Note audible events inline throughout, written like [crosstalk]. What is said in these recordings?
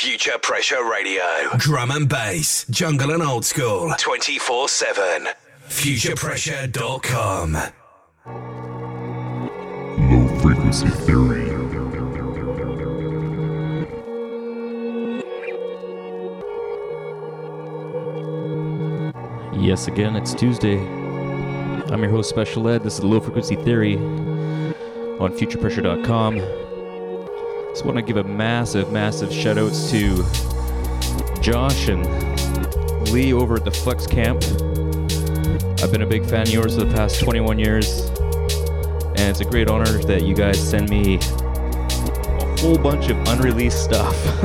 Future Pressure Radio. Drum and bass, jungle and old school. 24 7. FuturePressure.com. Low frequency theory. Yes, again, it's Tuesday. I'm your host, Special Ed. This is Low Frequency Theory on FuturePressure.com. Just want to give a massive, massive shout outs to Josh and Lee over at the Flex Camp. I've been a big fan of yours for the past 21 years, and it's a great honor that you guys send me a whole bunch of unreleased stuff [laughs]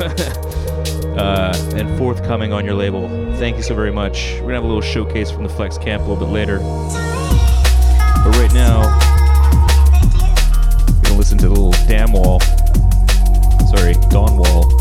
uh, and forthcoming on your label. Thank you so very much. We're gonna have a little showcase from the Flex Camp a little bit later. But right now, we're gonna listen to the little Dawn Wall. Dawn Wall.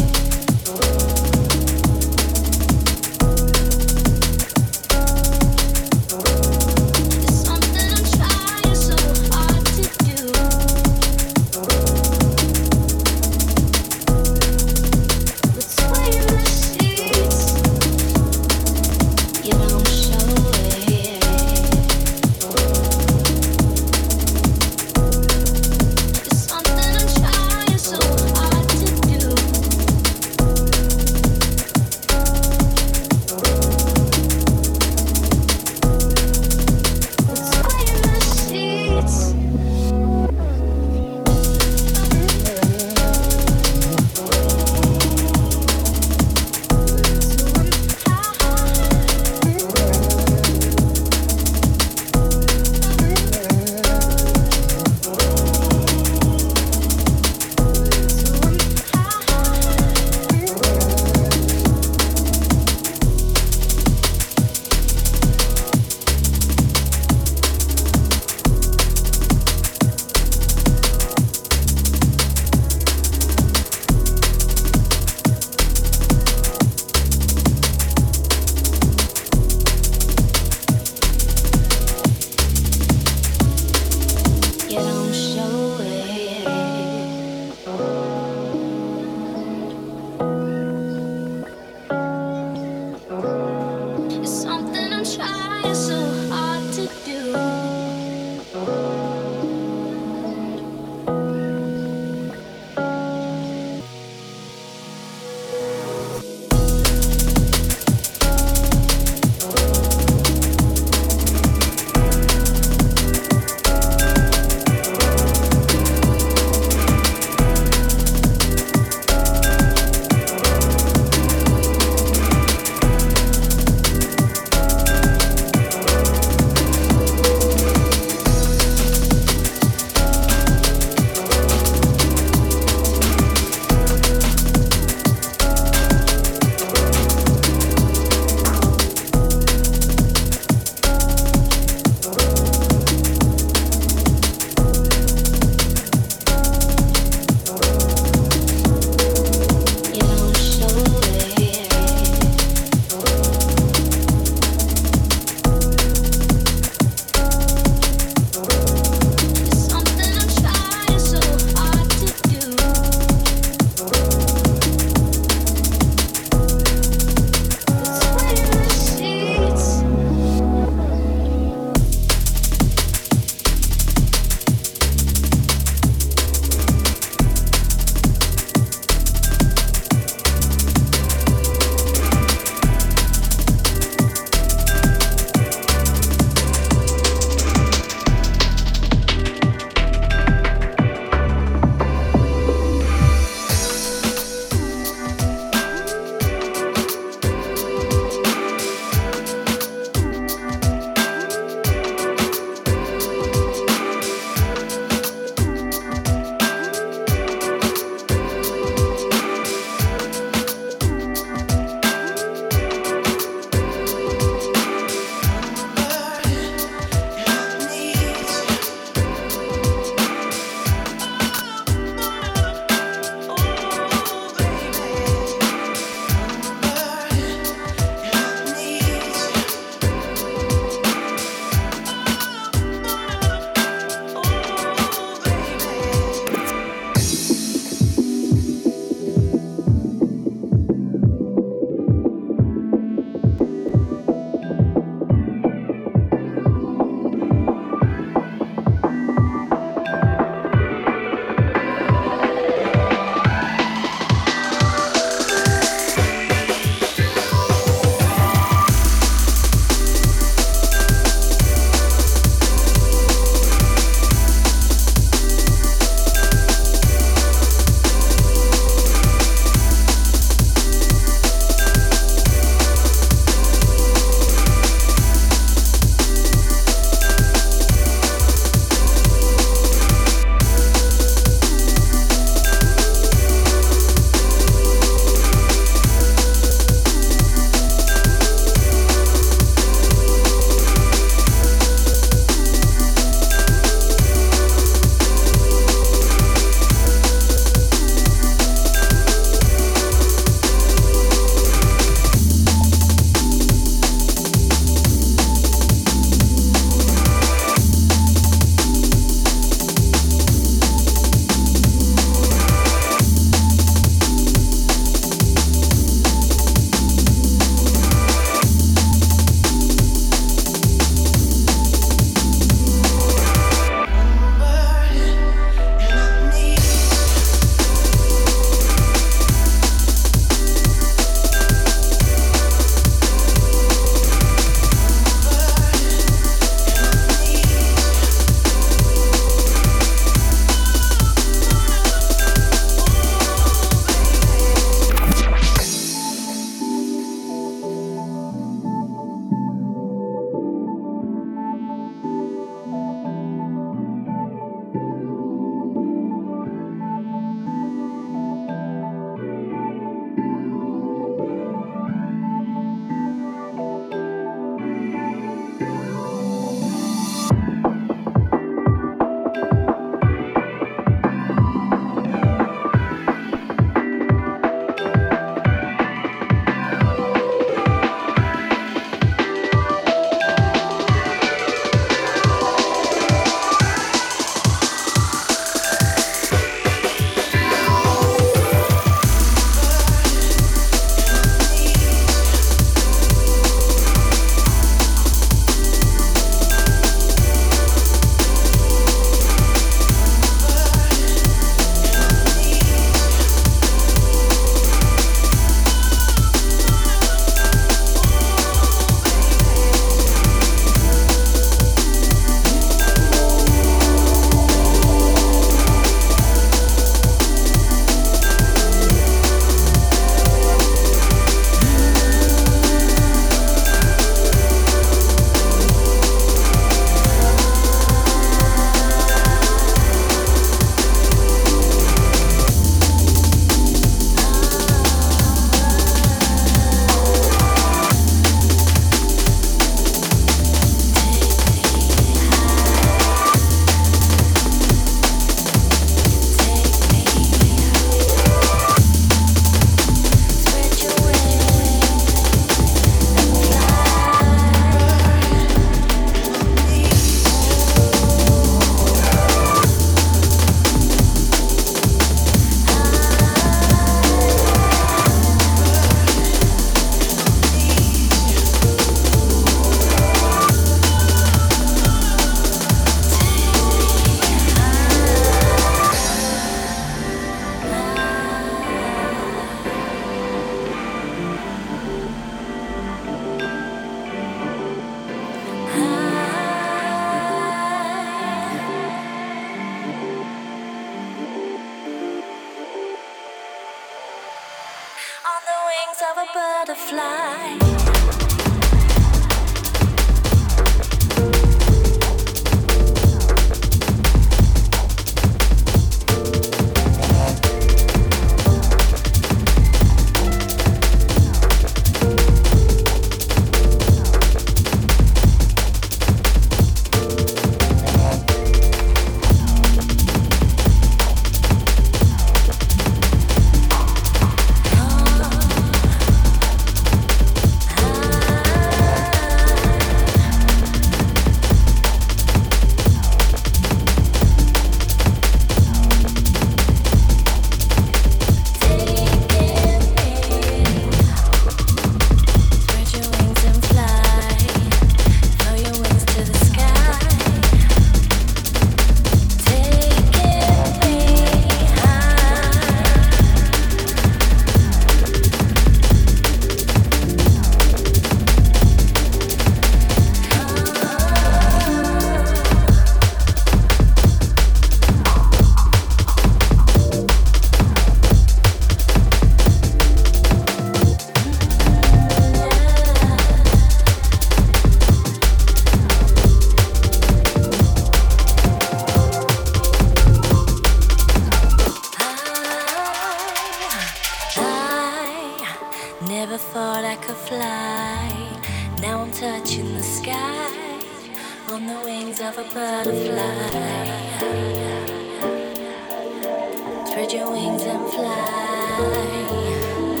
Spread your wings and fly.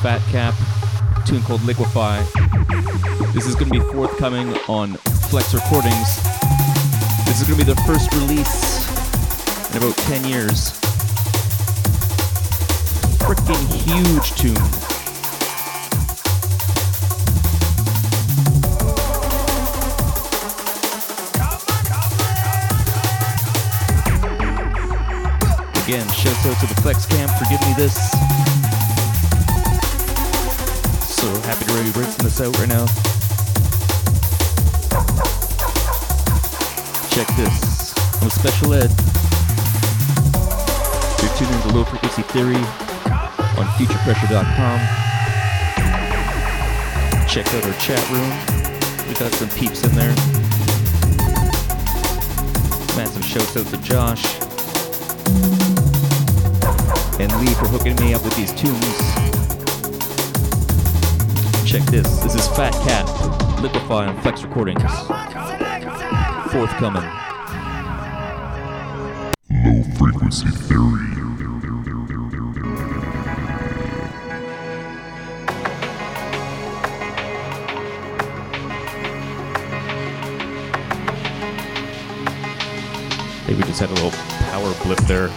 Called Liquify. This is going to be forthcoming on Flex Recordings. This is going to be the first release in about 10 years. Freaking huge tune. Again, shouts out to the Flex Camp for giving me this be rinsing this out right now. Check this. I'm Special Ed. You're tuning to Low Frequency Theory on FuturePressure.com. Check out our chat room. We got some peeps in there. Massive shouts out to Josh and Lee for hooking me up with these tunes. Check this. This is Fat Cap, Liquify on Flex Recordings. Forthcoming. Low frequency theory. Maybe just just had a little power blip there.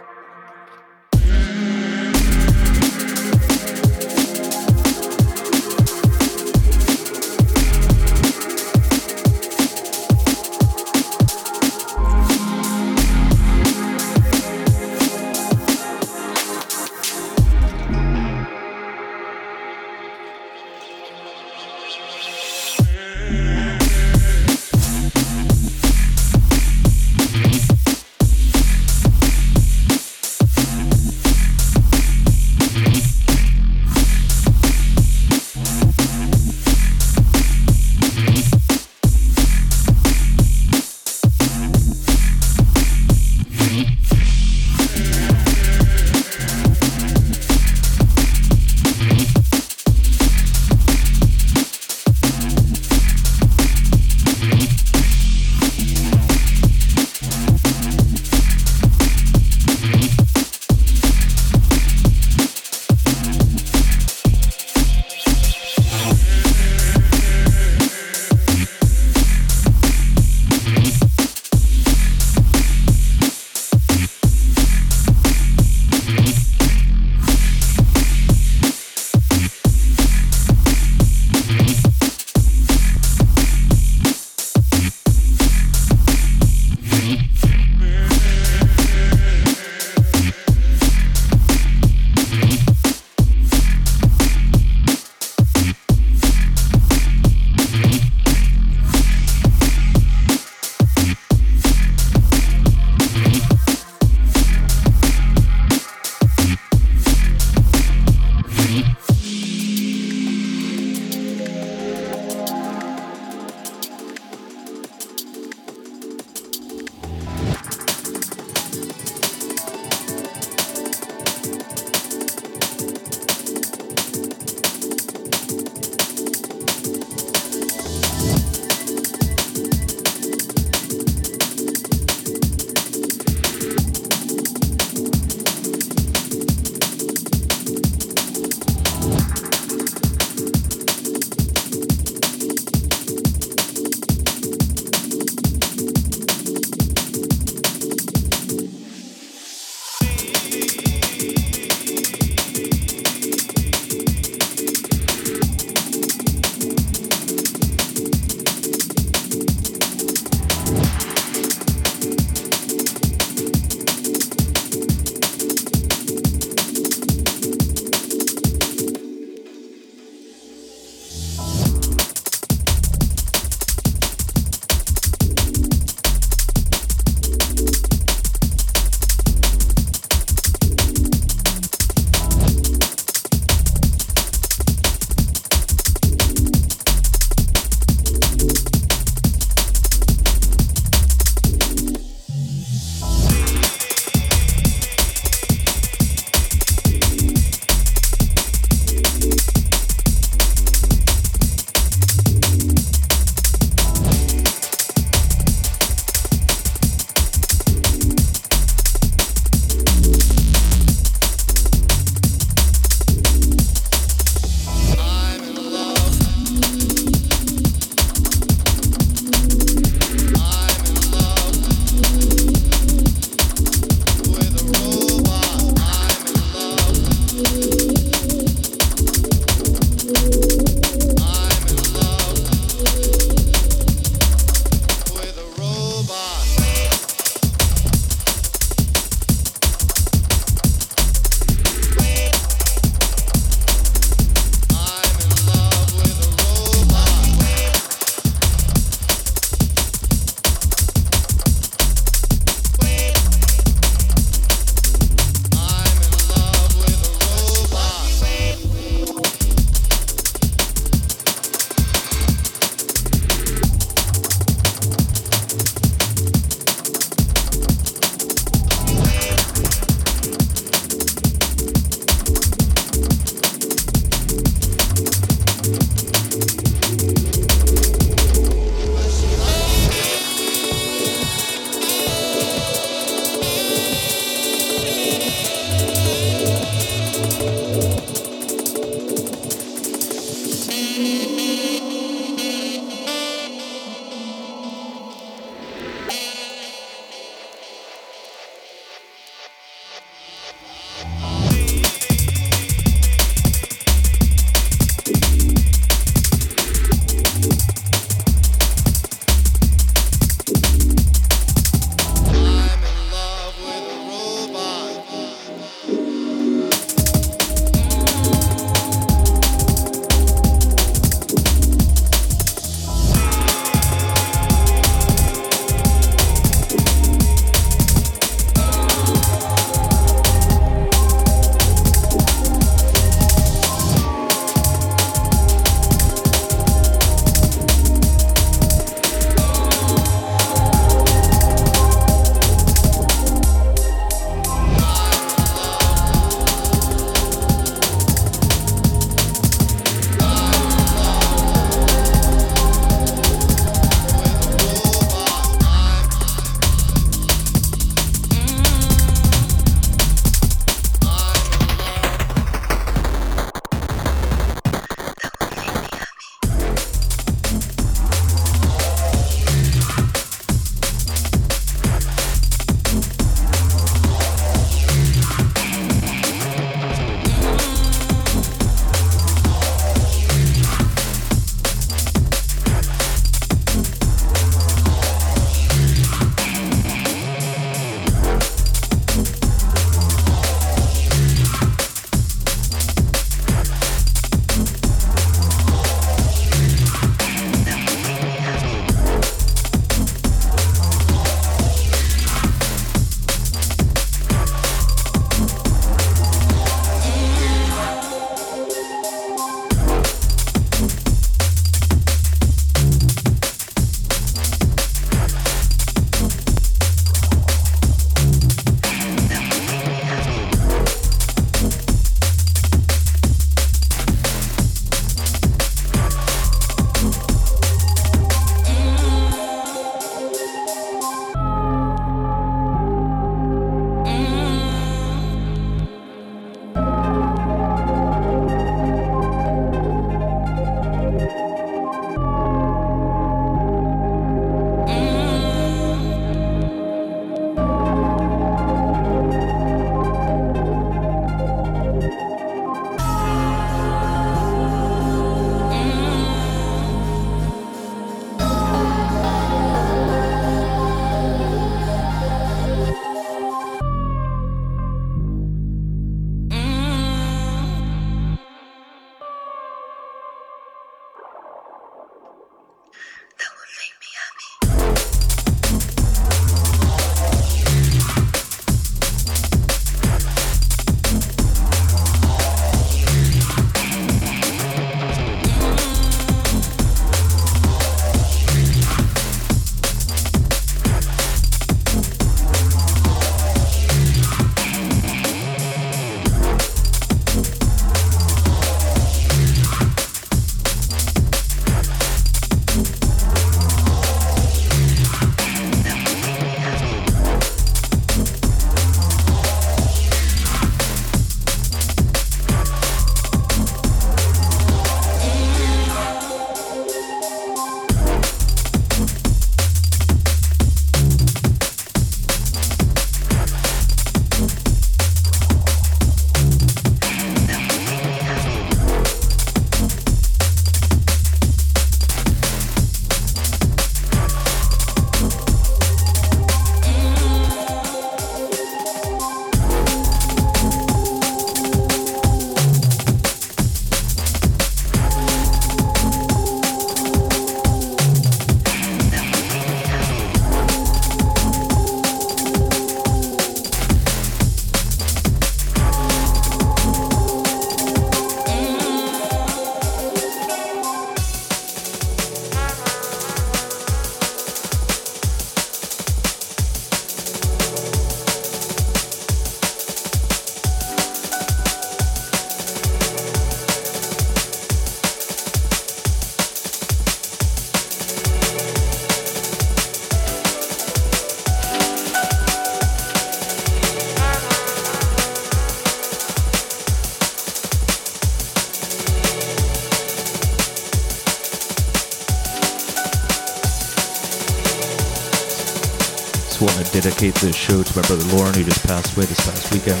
Dedicate this show to my brother Lauren, who just passed away this past weekend.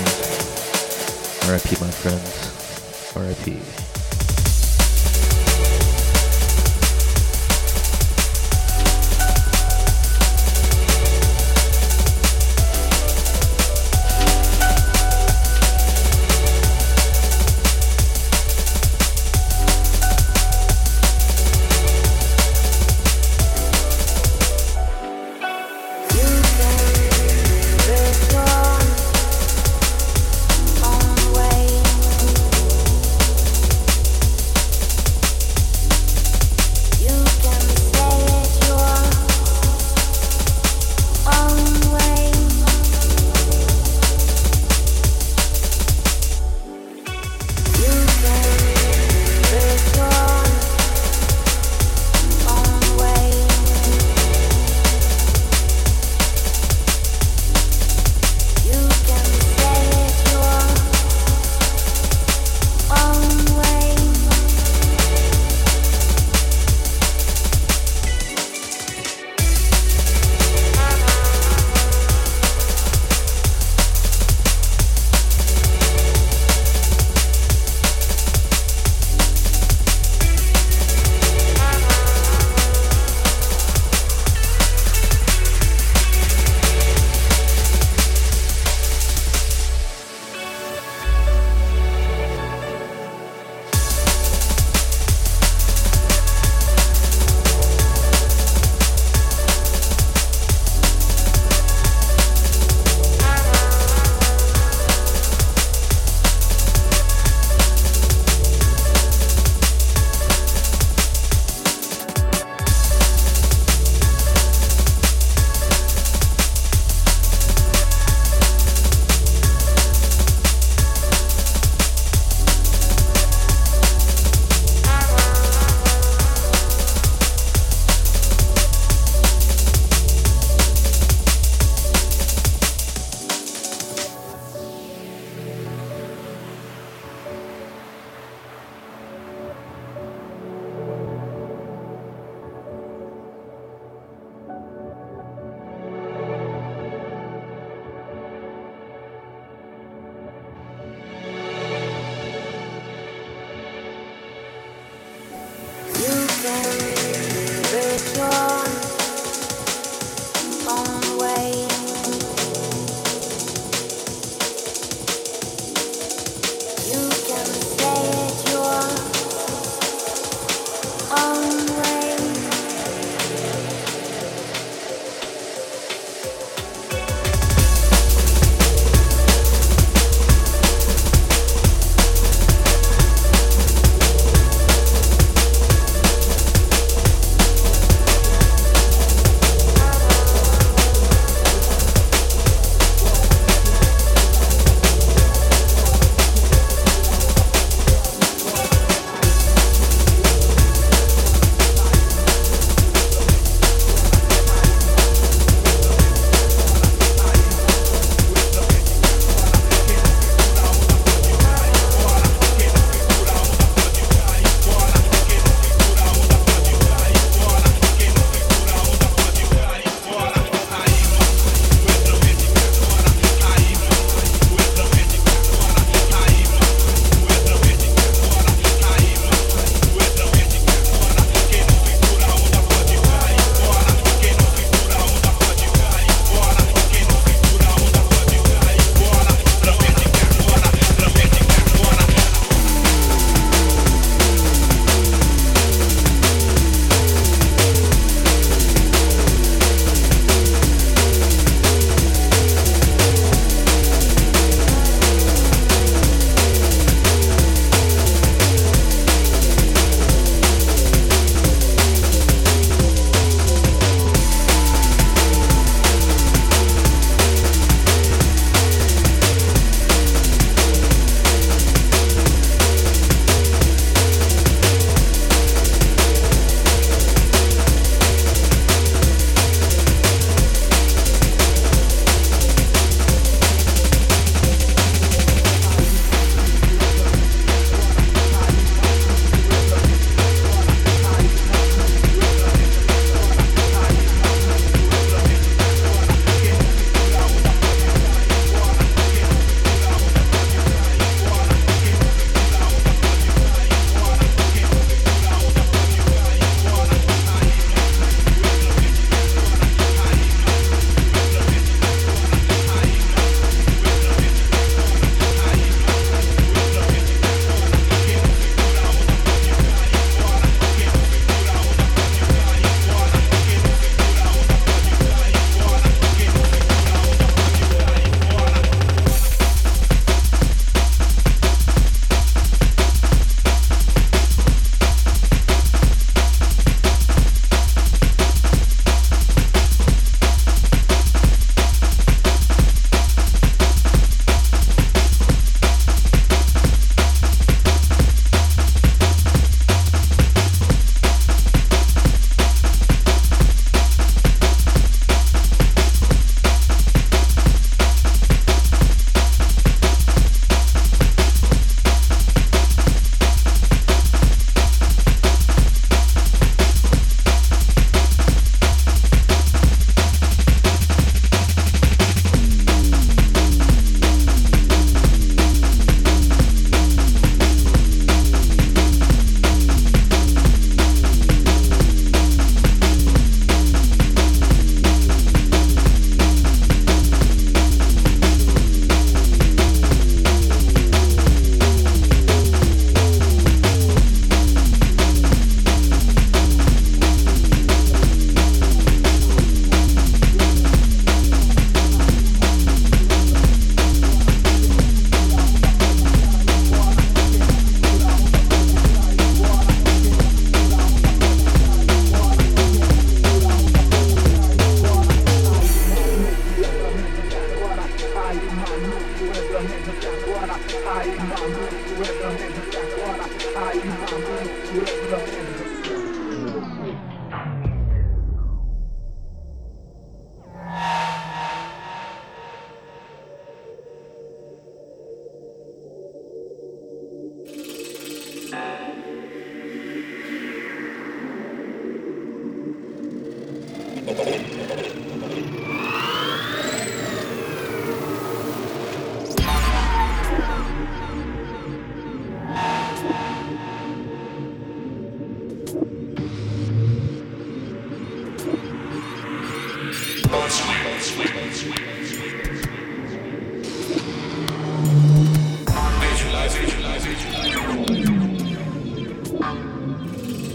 R.I.P. my friends. R.I.P.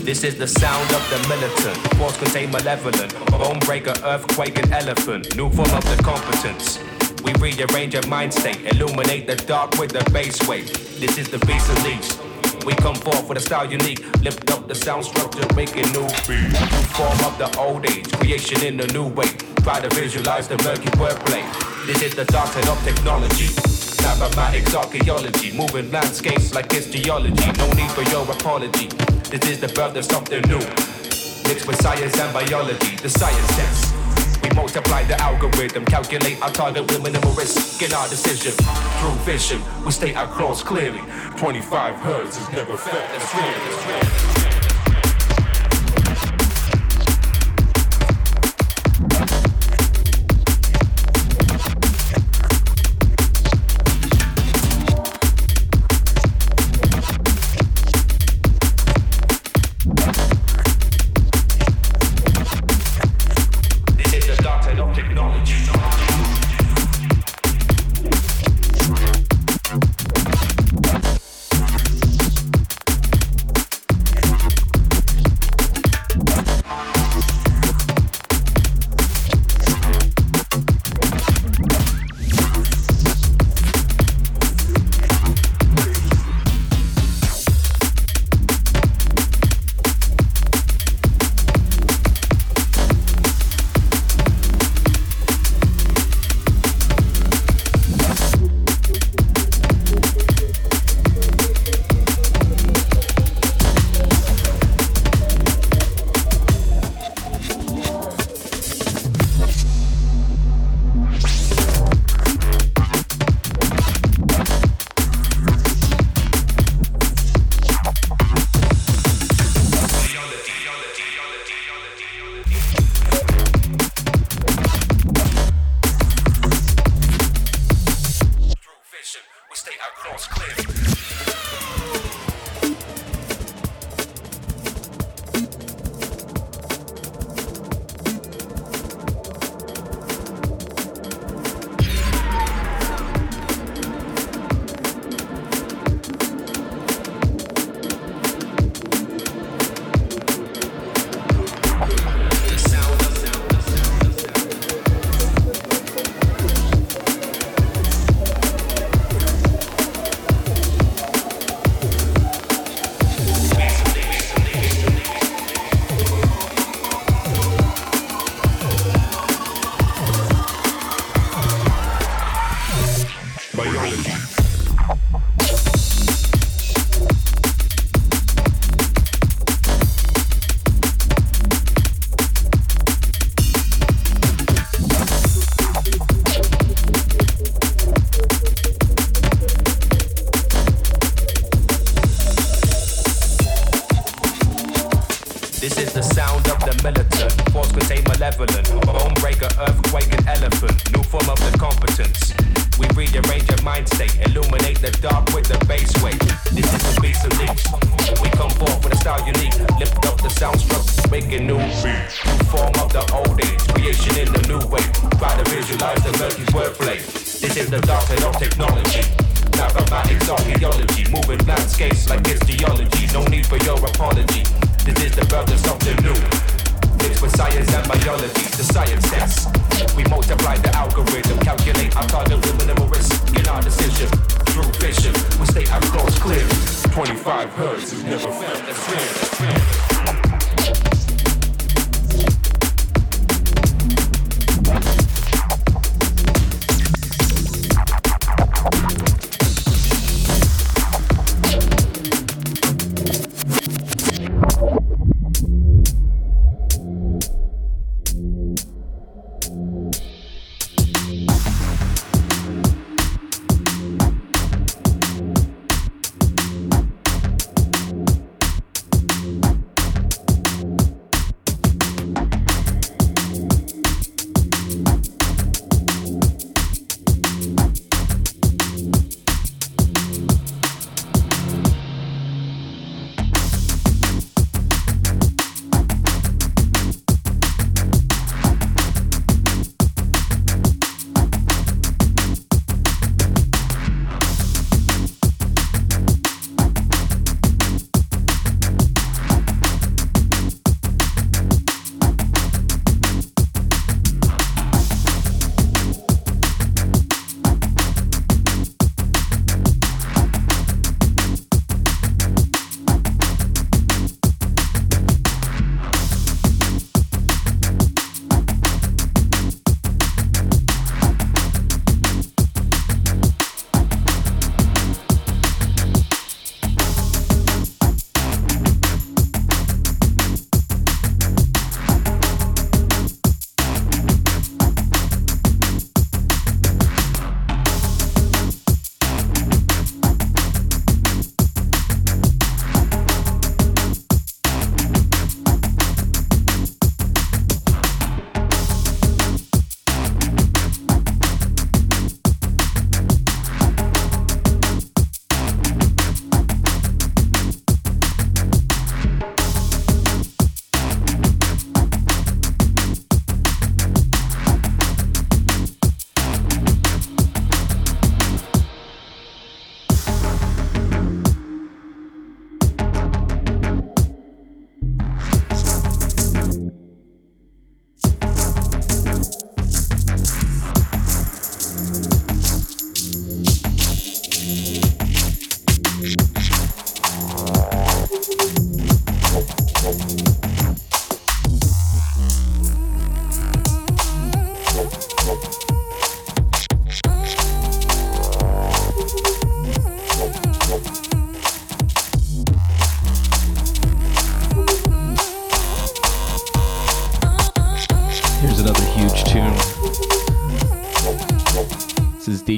This is the sound of the militant. Force contain malevolent. Bone breaker, earthquake, and elephant. New form of the competence. We rearrange your mind state. Illuminate the dark with the bass wave. This is the beast of unleashed. We come forth with a style unique. Lift up the sound structure, making new. New form of the old age. Creation in a new way. Try to visualize the murky wordplay. This is the dark side of technology. Mathematics, archaeology, moving landscapes like it's geology. No need for your apology. This is the birth of something new. Mixed with science and biology, the science test. We multiply the algorithm, calculate our target with minimal risk in our decision. Through vision, we state our clause clearly. 25 hertz is never fair. That's real, that's. making new beats. Form of the old age, creation in the new way. Try to visualize the murky wordplay. This is the dark side of technology. Mathematics, archaeology, moving landscapes like it's geology. No need for your apology. This is the birth of something new. Mixed with science and biology, the science sense. We multiply the algorithm, calculate our target minimum risk in our decision. Through vision, we stay our goals clear. 25 hertz is never fear.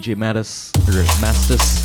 DJ Mattis, or Mastis,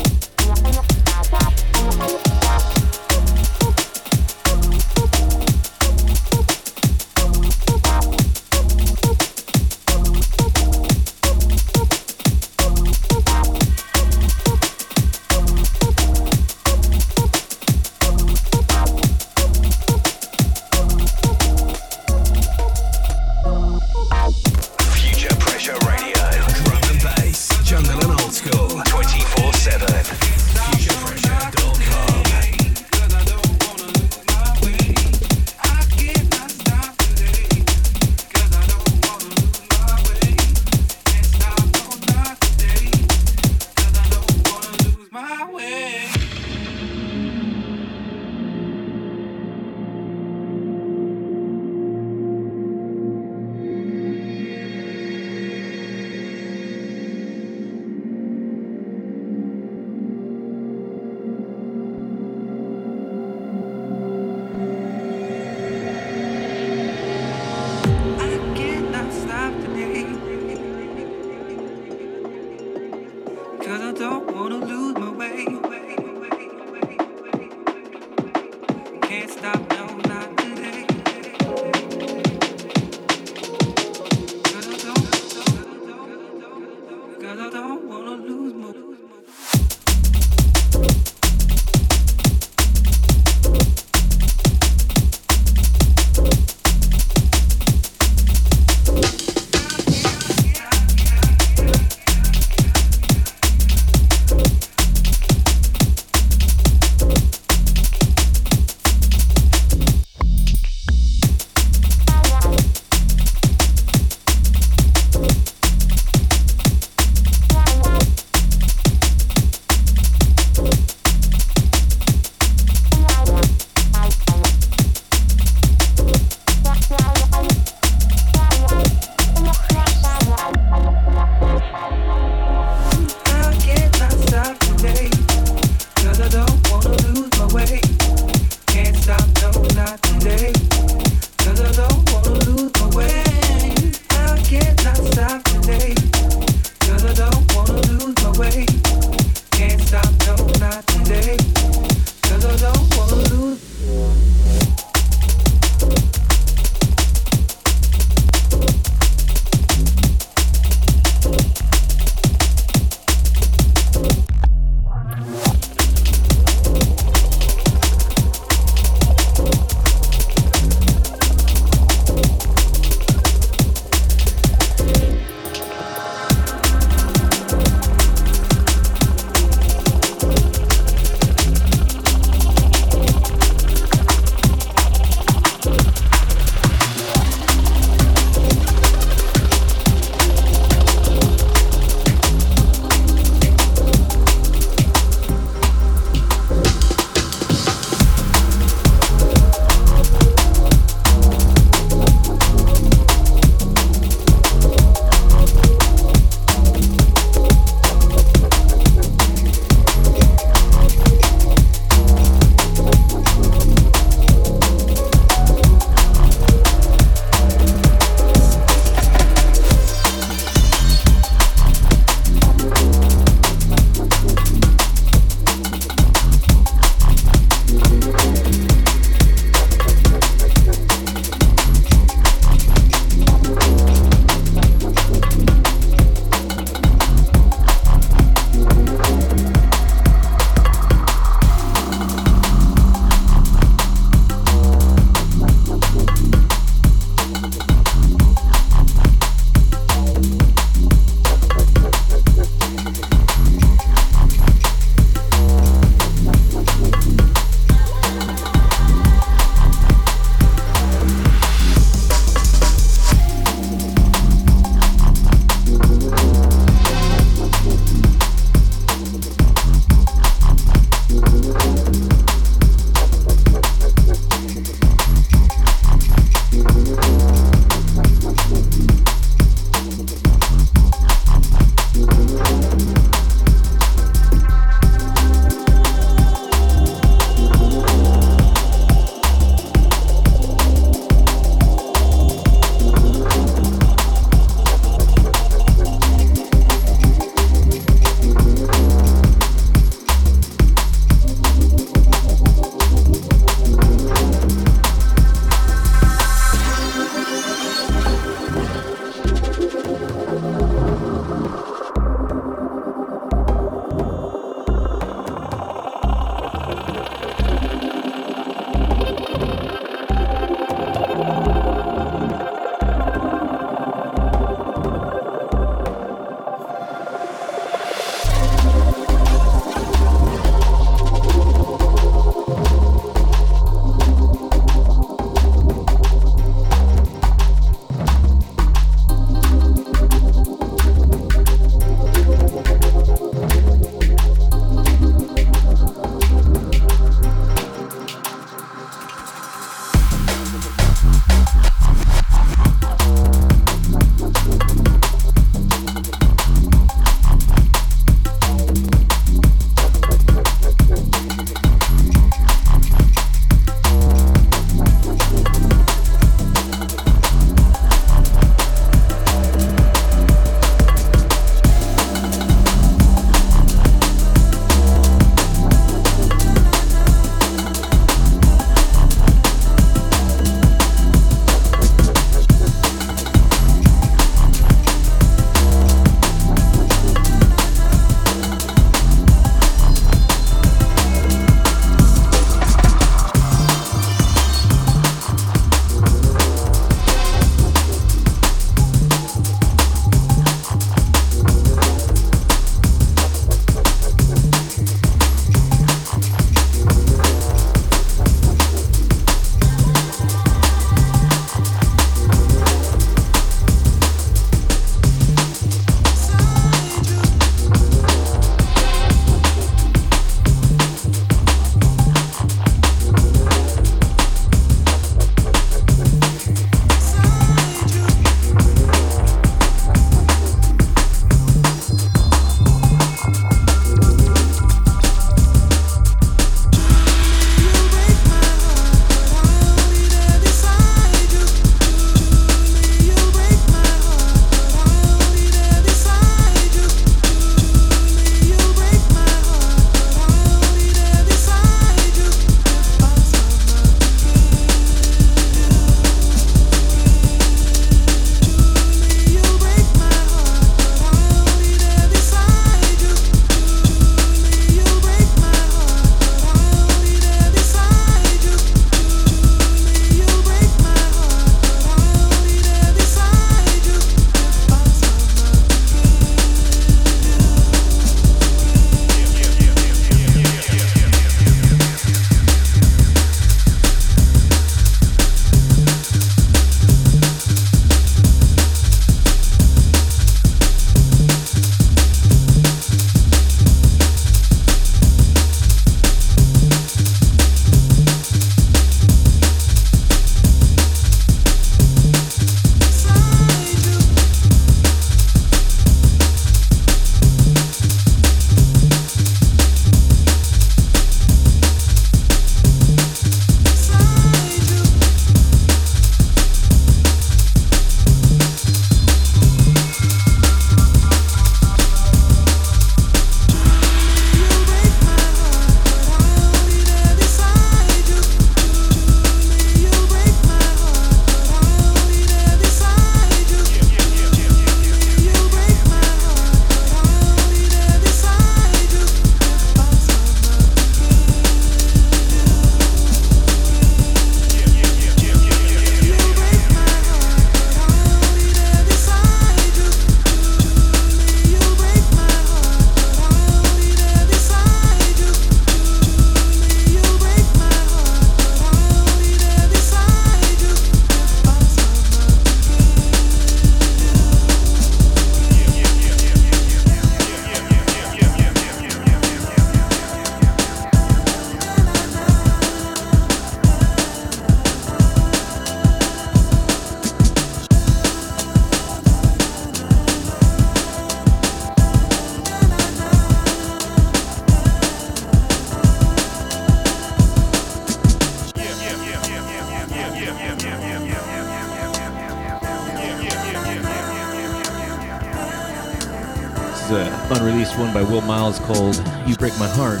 called You Break My Heart.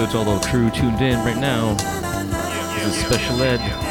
Out to all the crew tuned in right now. This is Special Ed.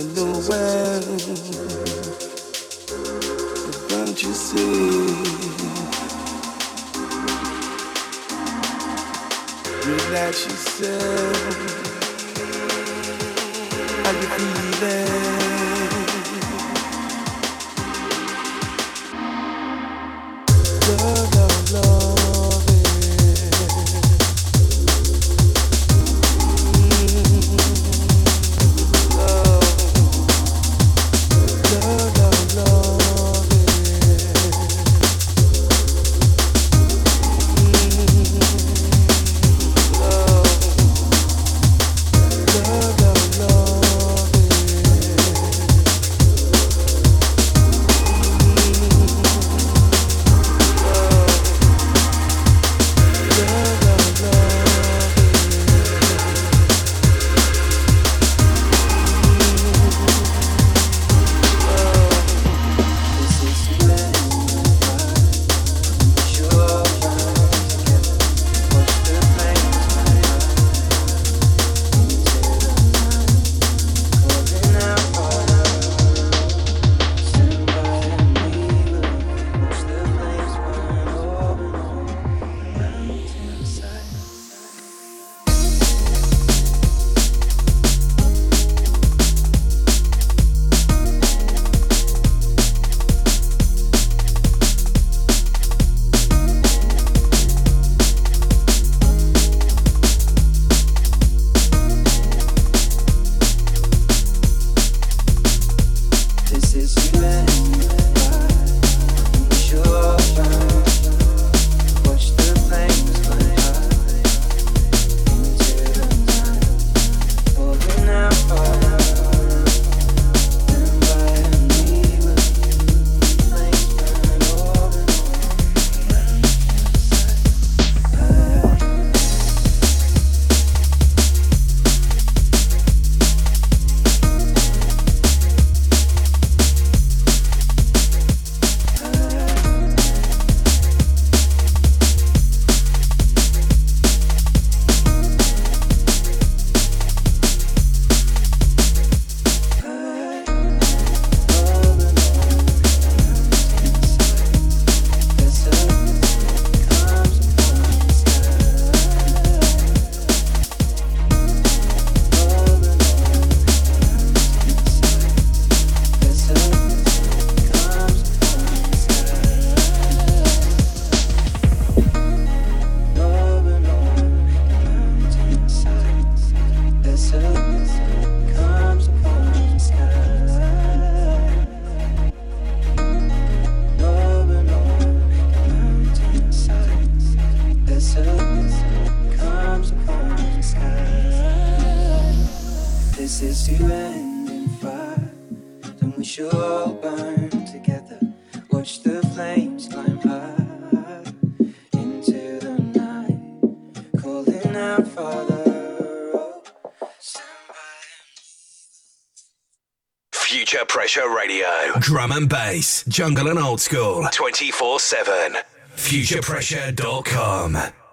silhouette. But don't you see? Relax yourself. How you feeling? Jungle and old school. 24 7. FuturePressure.com.